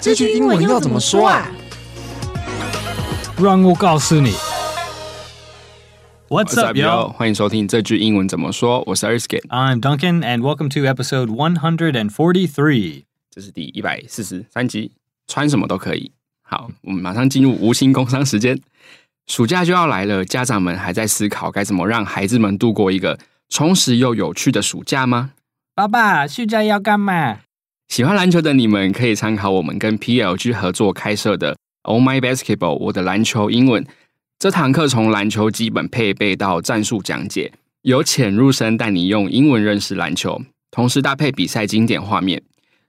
这句英文要怎么说啊？让我告诉你。What's up, yo？欢迎收听这句英文怎么说。我是 Erskine。I'm Duncan, and welcome to episode one hundred and forty-three。这是第一百四十三集，穿什么都可以。好，我们马上进入无心工商时间。暑假就要来了，家长们还在思考该怎么让孩子们度过一个充实又有趣的暑假吗？爸爸，暑假要干嘛？喜欢篮球的你们可以参考我们跟 PLG 合作开设的 Oh My Basketball 我的篮球英文。这堂课从篮球基本配备到战术讲解，由浅入深带你用英文认识篮球，同时搭配比赛经典画面。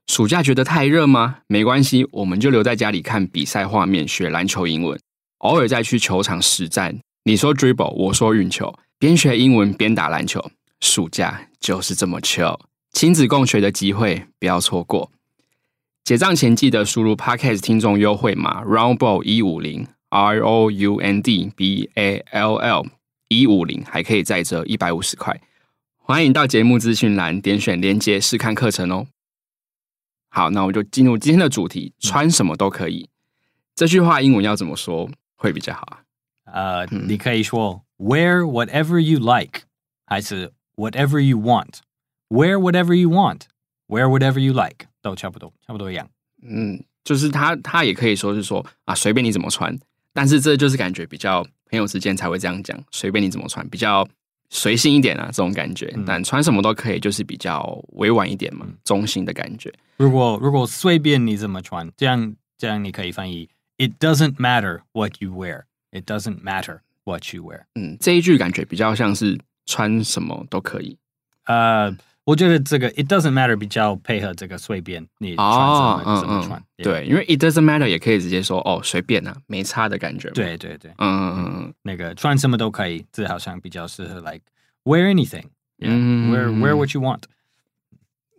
暑假觉得太热吗？没关系，我们就留在家里看比赛画面，学篮球英文。偶尔再去球场实战。你说 dribble，我说运球，边学英文边打篮球。暑假就是这么 chill，亲子共学的机会不要错过。结账前记得输入 Podcast 听众优惠码 Roundball 一五零 R O U N D B A L L 一五零，还可以再折一百五十块。欢迎到节目资讯栏点选连接试看课程哦。好，那我就进入今天的主题，穿什么都可以。这句话英文要怎么说会比较好啊？呃，你可以说 Wear whatever you like，还是 Whatever you want，Wear whatever you want，Wear whatever you like，都差不多，差不多一样。嗯，就是他他也可以说是说啊，随便你怎么穿，但是这就是感觉比较朋友之间才会这样讲，随便你怎么穿，比较。随性一点啊，这种感觉，但穿什么都可以，就是比较委婉一点嘛，中性的感觉。如果如果随便你怎么穿，这样这样你可以翻译：It doesn't matter what you wear. It doesn't matter what you wear. 嗯，这一句感觉比较像是穿什么都可以。呃。我觉得这个 it doesn't matter 比较配合这个随便你穿什么、哦、怎么穿，嗯、对，因为 it doesn't matter 也可以直接说哦随便啊，没差的感觉。对对对，嗯嗯嗯嗯，那个穿什么都可以，这好像比较适合 like wear anything，wear、yeah, wear what you want。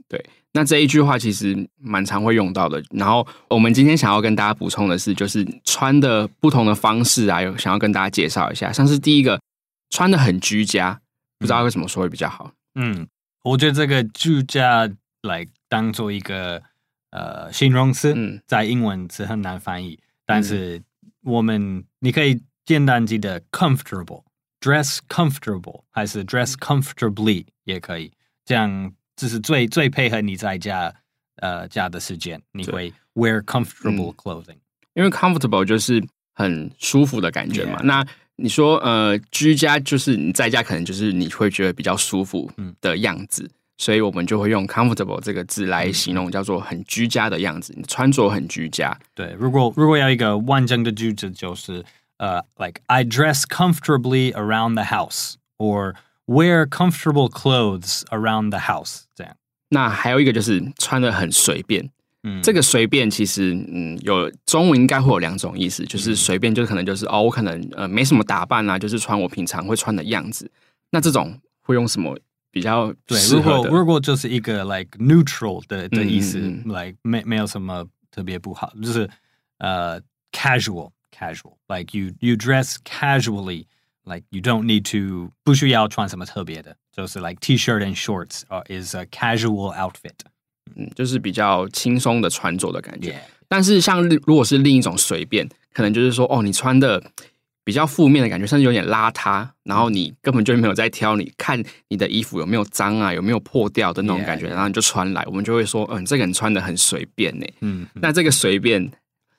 对，那这一句话其实蛮常会用到的。然后我们今天想要跟大家补充的是，就是穿的不同的方式啊，有想要跟大家介绍一下。像是第一个，穿的很居家，不知道该怎么说会比较好。嗯。我觉得这个居家来当做一个呃形容词，嗯，在英文是很难翻译，但是我们你可以简单记得 comfortable，dress comfortable，还是 dress comfortably 也可以，这样这是最最配合你在家呃家的时间，你会 wear comfortable clothing，因为 comfortable 就是很舒服的感觉嘛，那。你说呃，居家就是你在家，可能就是你会觉得比较舒服的样子，嗯、所以我们就会用 comfortable 这个字来形容，叫做很居家的样子。你穿着很居家。对，如果如果要一个完整的句子，就是呃、uh,，like I dress comfortably around the house，or wear comfortable clothes around the house。这样。那还有一个就是穿的很随便。嗯，这个随便其实，嗯，有中文应该会有两种意思，就是随便，就可能就是哦，我可能呃没什么打扮啊，就是穿我平常会穿的样子。那这种会用什么比较对？如果如果就是一个 like neutral 的的意思，嗯，like 没没有什么特别不好，就是呃 casual casual，like you you dress casually，like you don't need to 不需要穿什么特别的，就是 like T-shirt and shorts is a casual outfit。嗯，就是比较轻松的穿着的感觉。但是像如果是另一种随便，可能就是说，哦，你穿的比较负面的感觉，甚至有点邋遢，然后你根本就没有在挑，你看你的衣服有没有脏啊，有没有破掉的那种感觉.然后你就穿来，我们就会说，嗯、呃，这个人穿的很随便呢。嗯，那这个随便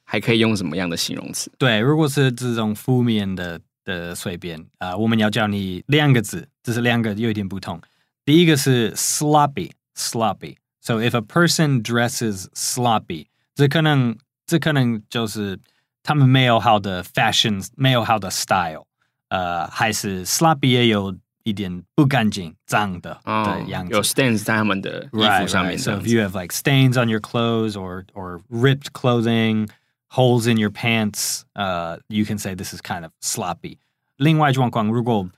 还可以用什么样的形容词？对，如果是这种负面的的随便啊、呃，我们要教你两个字，这是两个有一点不同。第一个是 sloppy，sloppy。So if a person dresses sloppy，这可能这可能就是他们没有好的 fashion，没有好的 style，呃，还是 sloppy 也有一点不干净、脏的的样子。有 stains 在他们的衣服上面。Right, right. So if you have like stains on your clothes or or ripped clothing, holes in your pants, uh, you can say this is kind of sloppy. 另外状况，如果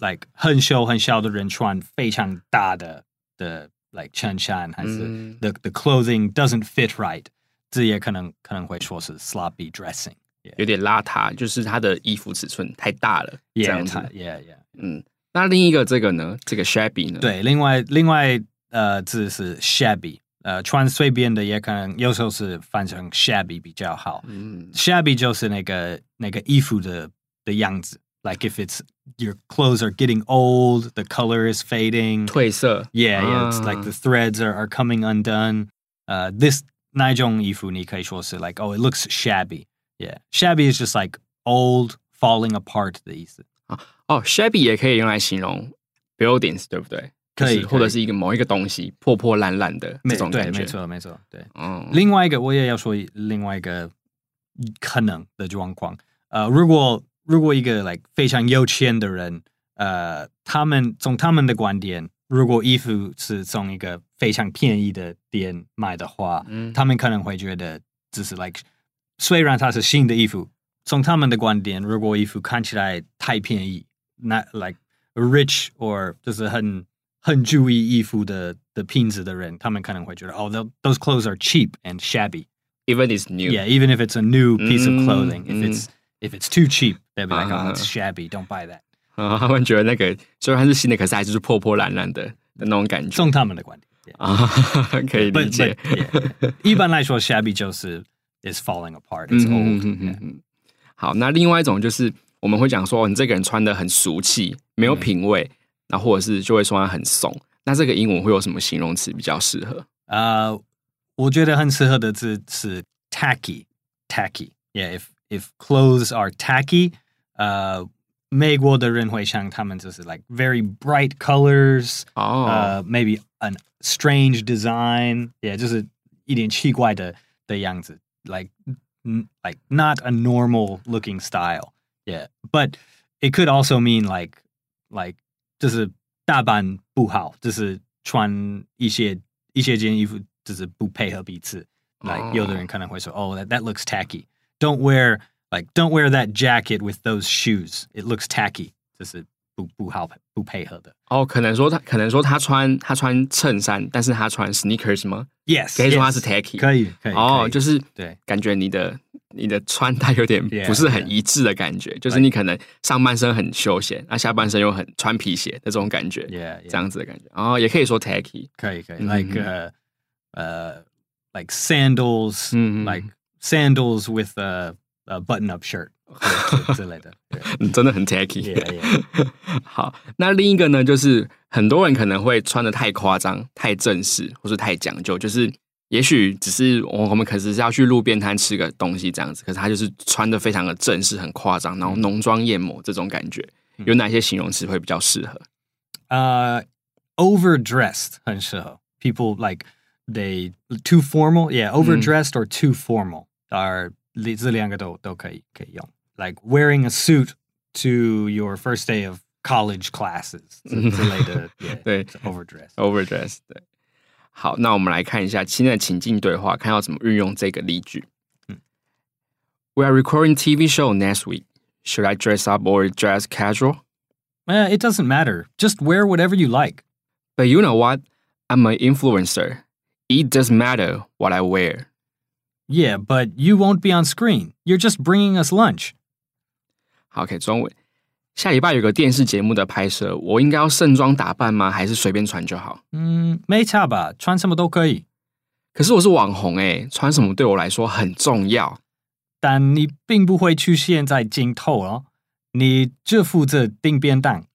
like 很瘦很小的人穿非常大的的。 like Chen Shan 还是 the the clothing doesn't fit right，这也可能可能会说是 sloppy dressing. 有点邋遢，就是他的衣服尺寸太大了，yeah, 这样子，yeah yeah，嗯，那另一个这个呢，这个 shabby 呢？对，另外另外呃字是 shabby，呃，穿随便的也可能有时候是翻成 shabby 比较好。嗯，shabby 就是那个那个衣服的的样子。Like if it's your clothes are getting old, the color is fading. 褪色。Yeah, yeah. It's like the threads are are coming undone. Uh, this 那一种衣服你可以说是 like oh it looks shabby. Yeah, shabby is just like old, falling apart 的意思。啊，哦，shabby 也可以用来形容 buildings，对不对？可以，或者是一个某一个东西破破烂烂的这种感觉。没错，没错，对。嗯，另外一个我也要说另外一个可能的状况。呃，如果 如果一个 like 非常有钱的人，呃，他们从他们的观点，如果衣服是从一个非常便宜的店买的话，嗯，他们可能会觉得只是 like 虽然它是新的衣服，从他们的观点，如果衣服看起来太便宜，那 like rich or 就是很。很注意衣服的的品质的人，他们可能会觉得，哦，those clothes are cheap and shabby. Even it's new. Yeah, even if it's a new piece of clothing, if it's if it's too cheap, they'll be like, oh, it's shabby. Don't buy that. 啊，他们觉得那个虽然是新的，可是还是破破烂烂的的那种感觉。从他们的观点啊，可以理解。一般来说，shabby 就是 is falling apart, it's old. 好，那另外一种就是我们会讲说，你这个人穿的很俗气，没有品味。那或者是就会说它很怂，那这个英文会有什么形容词比较适合？呃，uh, 我觉得很适合的字是 tacky，tacky。Yeah, if if clothes are tacky，呃，美国的人会想他们就是 like very bright colors，呃、oh.，maybe an strange design，yeah，就是一点奇怪的的样子，like like not a normal looking style，yeah，but it could also mean like like 就是打扮不好，就是穿一些一些件衣服，就是不配合彼此。Like、oh. 有的人可能会说，Oh, that that looks tacky. Don't wear like don't wear that jacket with those shoes. It looks tacky. 就是不不好不配合的。哦，oh, 可能说他可能说他穿他穿衬衫，但是他穿 sneakers 吗？Yes，可以说他是 tacky。可以可以。哦，就是对，感觉你的。你的穿戴有点不是很一致的感觉，yeah, yeah. 就是你可能上半身很休闲，那下半身又很穿皮鞋的这种感觉，yeah, yeah. 这样子的感觉。然后也可以说 tacky，可以可以，like 呃呃，like sandals，like sandals with a a button up shirt 之类的，真的很 tacky。好，那另一个呢，就是很多人可能会穿的太夸张、太正式，或是太讲究，就是。也许只是我我们可是要去路边摊吃个东西这样子，可是他就是穿的非常的正式、很夸张，然后浓妆艳抹这种感觉，有哪些形容词会比较适合？呃、uh,，overdressed 很适合。People like they too formal, yeah, overdressed or too formal are 这两个都都可以可以用。Like wearing a suit to your first day of college classes 之类的，对，overdressed，overdressed，对。好，那我们来看一下现在的情境对话，看要怎么运用这个例句。嗯，We are recording TV show next week. Should I dress up or dress casual? Uh, it doesn't matter. Just wear whatever you like. But you know what? I'm an influencer. It doesn't matter what I wear. Yeah, but you won't be on screen. You're just bringing us lunch. 好，OK，中文。下礼拜有个电视节目的拍摄，我应该要盛装打扮吗？还是随便穿就好？嗯，没差吧，穿什么都可以。可是我是网红诶，穿什么对我来说很重要。但你并不会出现在镜头哦，你只负责订便当。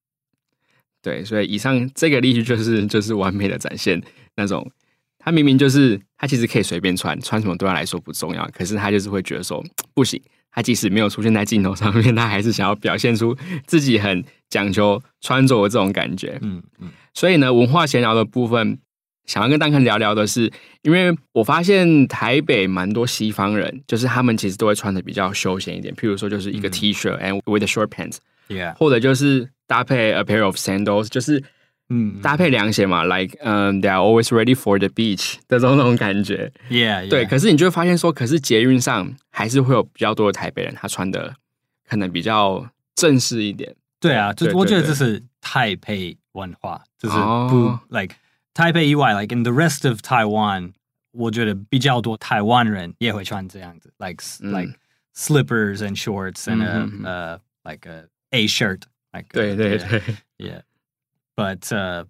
对，所以以上这个例句就是就是完美的展现那种，他明明就是他其实可以随便穿，穿什么对他来说不重要，可是他就是会觉得说不行。他即使没有出现在镜头上面，他还是想要表现出自己很讲究穿着的这种感觉。嗯嗯，所以呢，文化闲聊的部分，想要跟大家聊聊的是，因为我发现台北蛮多西方人，就是他们其实都会穿的比较休闲一点，譬如说就是一个 T 恤，and with a short pants，yeah，或者就是搭配 a pair of sandals，就是。嗯，搭配凉鞋嘛，like，嗯、um,，they are always ready for the beach 的这种那种感觉，yeah, yeah. 对。可是你就会发现说，可是捷运上还是会有比较多的台北人，他穿的可能比较正式一点。对啊，就我觉得这是台北文化，就是不、oh. like 台北以外，like in the rest of Taiwan，我觉得比较多台湾人也会穿这样子，like、嗯、like slippers and shorts and a、嗯、uh like a a shirt，like 对对对 yeah, yeah. But uh,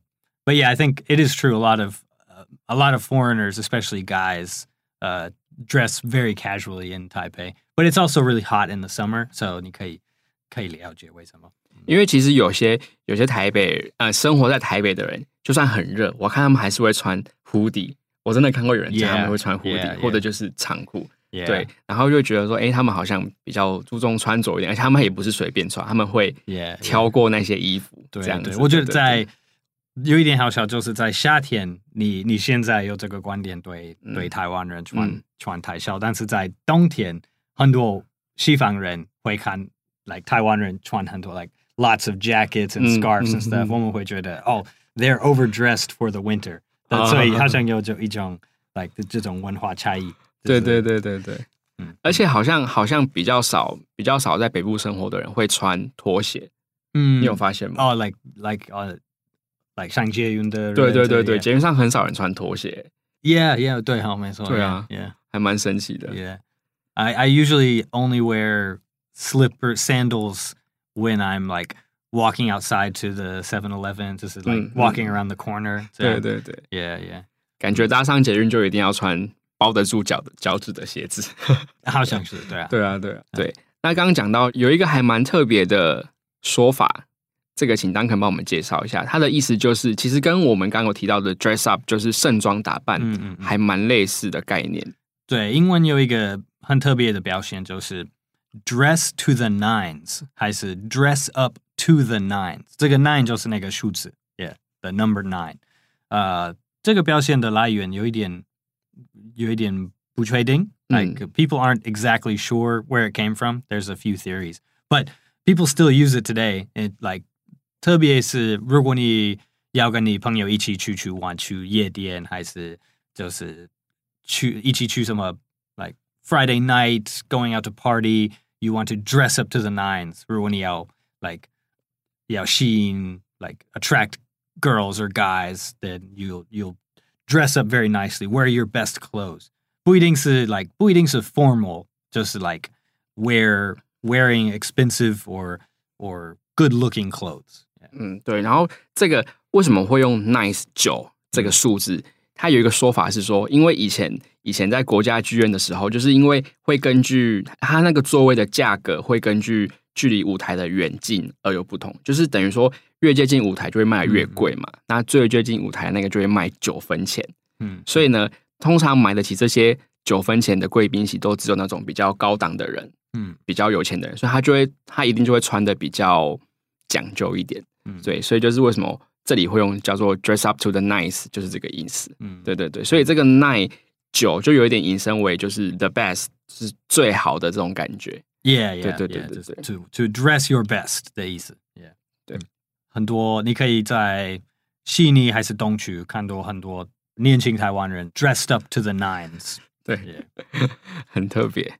but yeah, I think it is true. A lot of uh, a lot of foreigners, especially guys, uh, dress very casually in Taipei. But it's also really hot in the summer, so 你可以可以了解为什么。因为其实有些有些台北呃生活在台北的人，就算很热，我看他们还是会穿 hoodie。我真的看过有人家他们会穿 hoodie，yeah, yeah, 或者就是长裤。 对，然后就觉得说，哎，他们好像比较注重穿着一点，而且他们也不是随便穿，他们会挑过那些衣服。这样子对，对，我觉得在有一点好笑，就是在夏天，你你现在有这个观点对，对对台湾人穿、嗯、穿太少，但是在冬天，很多西方人会看，like 台湾人穿很多，like lots of jackets and scarves and stuff，、嗯、我们会觉得，哦，they're overdressed for the winter，、uh, 所以好 像有就一种 like 这种文化差异。对对对对对，嗯，而且好像好像比较少比较少在北部生活的人会穿拖鞋，嗯，你有发现吗？哦、oh,，like like 呃、uh,，like 上捷运的，对对对对，捷运上很少人穿拖鞋，yeah yeah，对，好没错，对啊，yeah，还蛮神奇的，yeah，I I usually only wear slipper sandals when I'm like walking outside to the Seven Eleven，就是、like、嗯、walking around the corner，、嗯、对对对，yeah yeah，感觉搭上捷运就一定要穿。包得住脚的脚趾的鞋子，好像是对啊，对啊，对啊，对。那刚刚讲到有一个还蛮特别的说法，这个请 Duncan 帮我们介绍一下。它的意思就是，其实跟我们刚刚有提到的 dress up 就是盛装打扮，嗯嗯，还蛮类似的概念。对，英文有一个很特别的表现，就是 dress to the nines，还是 dress up to the nines。这个 nine 就是那个数字，yeah，the number nine。呃，这个表现的来源有一点。有一点不确定，like people aren't exactly sure where it came from. There's a few theories, but people still use it today. It like 特别是如果你要跟你朋友一起出去玩，去夜店，还是就是去一起去什么 like Friday night going out to party, you want to dress up to the nines. 如果你要 like 要吸引 like attract girls or guys, then you'll you'll dress up very nicely, wear your best clothes. 不一定是 like 不一定是 formal，就是 like wear wearing expensive or or good looking clothes. 嗯，对。然后这个为什么会用 nice 九这个数字？它有一个说法是说，因为以前以前在国家剧院的时候，就是因为会根据它那个座位的价格会根据 距离舞台的远近而有不同，就是等于说。越接近舞台就会卖越贵嘛，嗯、那最接近舞台那个就会卖九分钱。嗯，所以呢，通常买得起这些九分钱的贵宾席，都只有那种比较高档的人，嗯，比较有钱的人，所以他就会他一定就会穿的比较讲究一点。嗯，对，所以就是为什么这里会用叫做 dress up to the nines，就是这个意思。嗯，对对对，所以这个 nine 九就有一点引申为就是 the best 是最好的这种感觉。Yeah, yeah, 对对对对对，to to dress your best 的意思。Yeah，对。很多你可以在悉尼还是东区看到很多年轻台湾人 dressed up to the nines，对，Yeah. 很特别。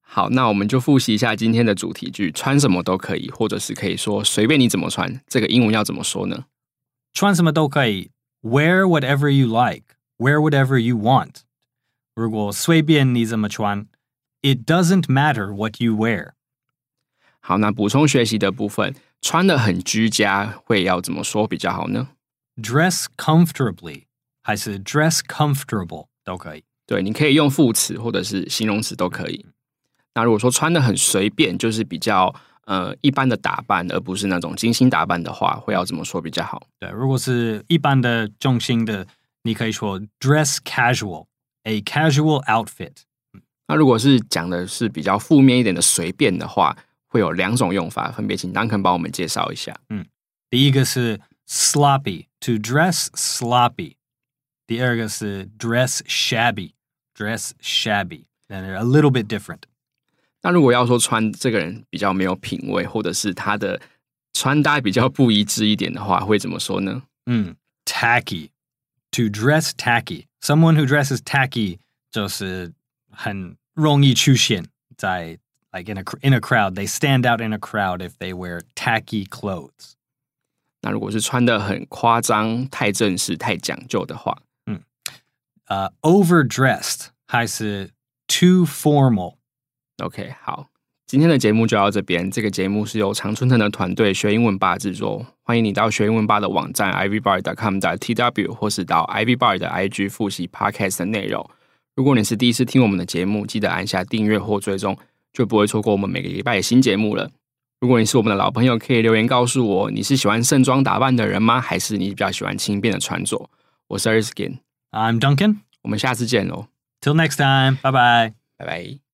好，那我们就复习一下今天的主题句：穿什么都可以，或者是可以说随便你怎么穿。这个英文要怎么说呢？穿什么都可以，wear whatever you like，wear whatever you want。如果随便你怎么穿，it doesn't matter what you wear。好，那补充学习的部分。穿得很居家会要怎么说比较好呢？Dress comfortably 还是 dress comfortable 都可以。对，你可以用副词或者是形容词都可以。那如果说穿得很随便，就是比较呃一般的打扮，而不是那种精心打扮的话，会要怎么说比较好？对，如果是一般的中性的，你可以说 dress casual，a casual outfit。那如果是讲的是比较负面一点的随便的话。会有两种用法，分别请 Duncan 帮我们介绍一下。嗯，第一个是 sloppy，to dress sloppy；第二个是 dress shabby，dress shabby，and a little bit different。那如果要说穿这个人比较没有品味，或者是他的穿搭比较不一致一点的话，会怎么说呢？嗯，tacky，to dress tacky，someone who dresses tacky 就是很容易出现在。Like in a in a crowd, they stand out in a crowd if they wear tacky clothes. 那如果是穿得很夸张、太正式、太讲究的话，嗯，呃、uh,，overdressed 还是 too formal？OK，、okay, 好 今天的节目就到这边。这个节目是由常春藤的团队学英文吧制作。欢迎你到学英文吧的网站 ivybar.com.tw 或是到 ivybar 的 IG 复习 Podcast 的内容。 如果你是第一次听我们的节目，记得按下订阅或追踪，就不会错过我们每个礼拜的新节目了。如果你是我们的老朋友，可以留言告诉我，你是喜欢盛装打扮的人吗？还是你比较喜欢轻便的穿着？我是 Erskine，I'm Duncan，我们下次见喽。Till next time，拜拜，拜拜。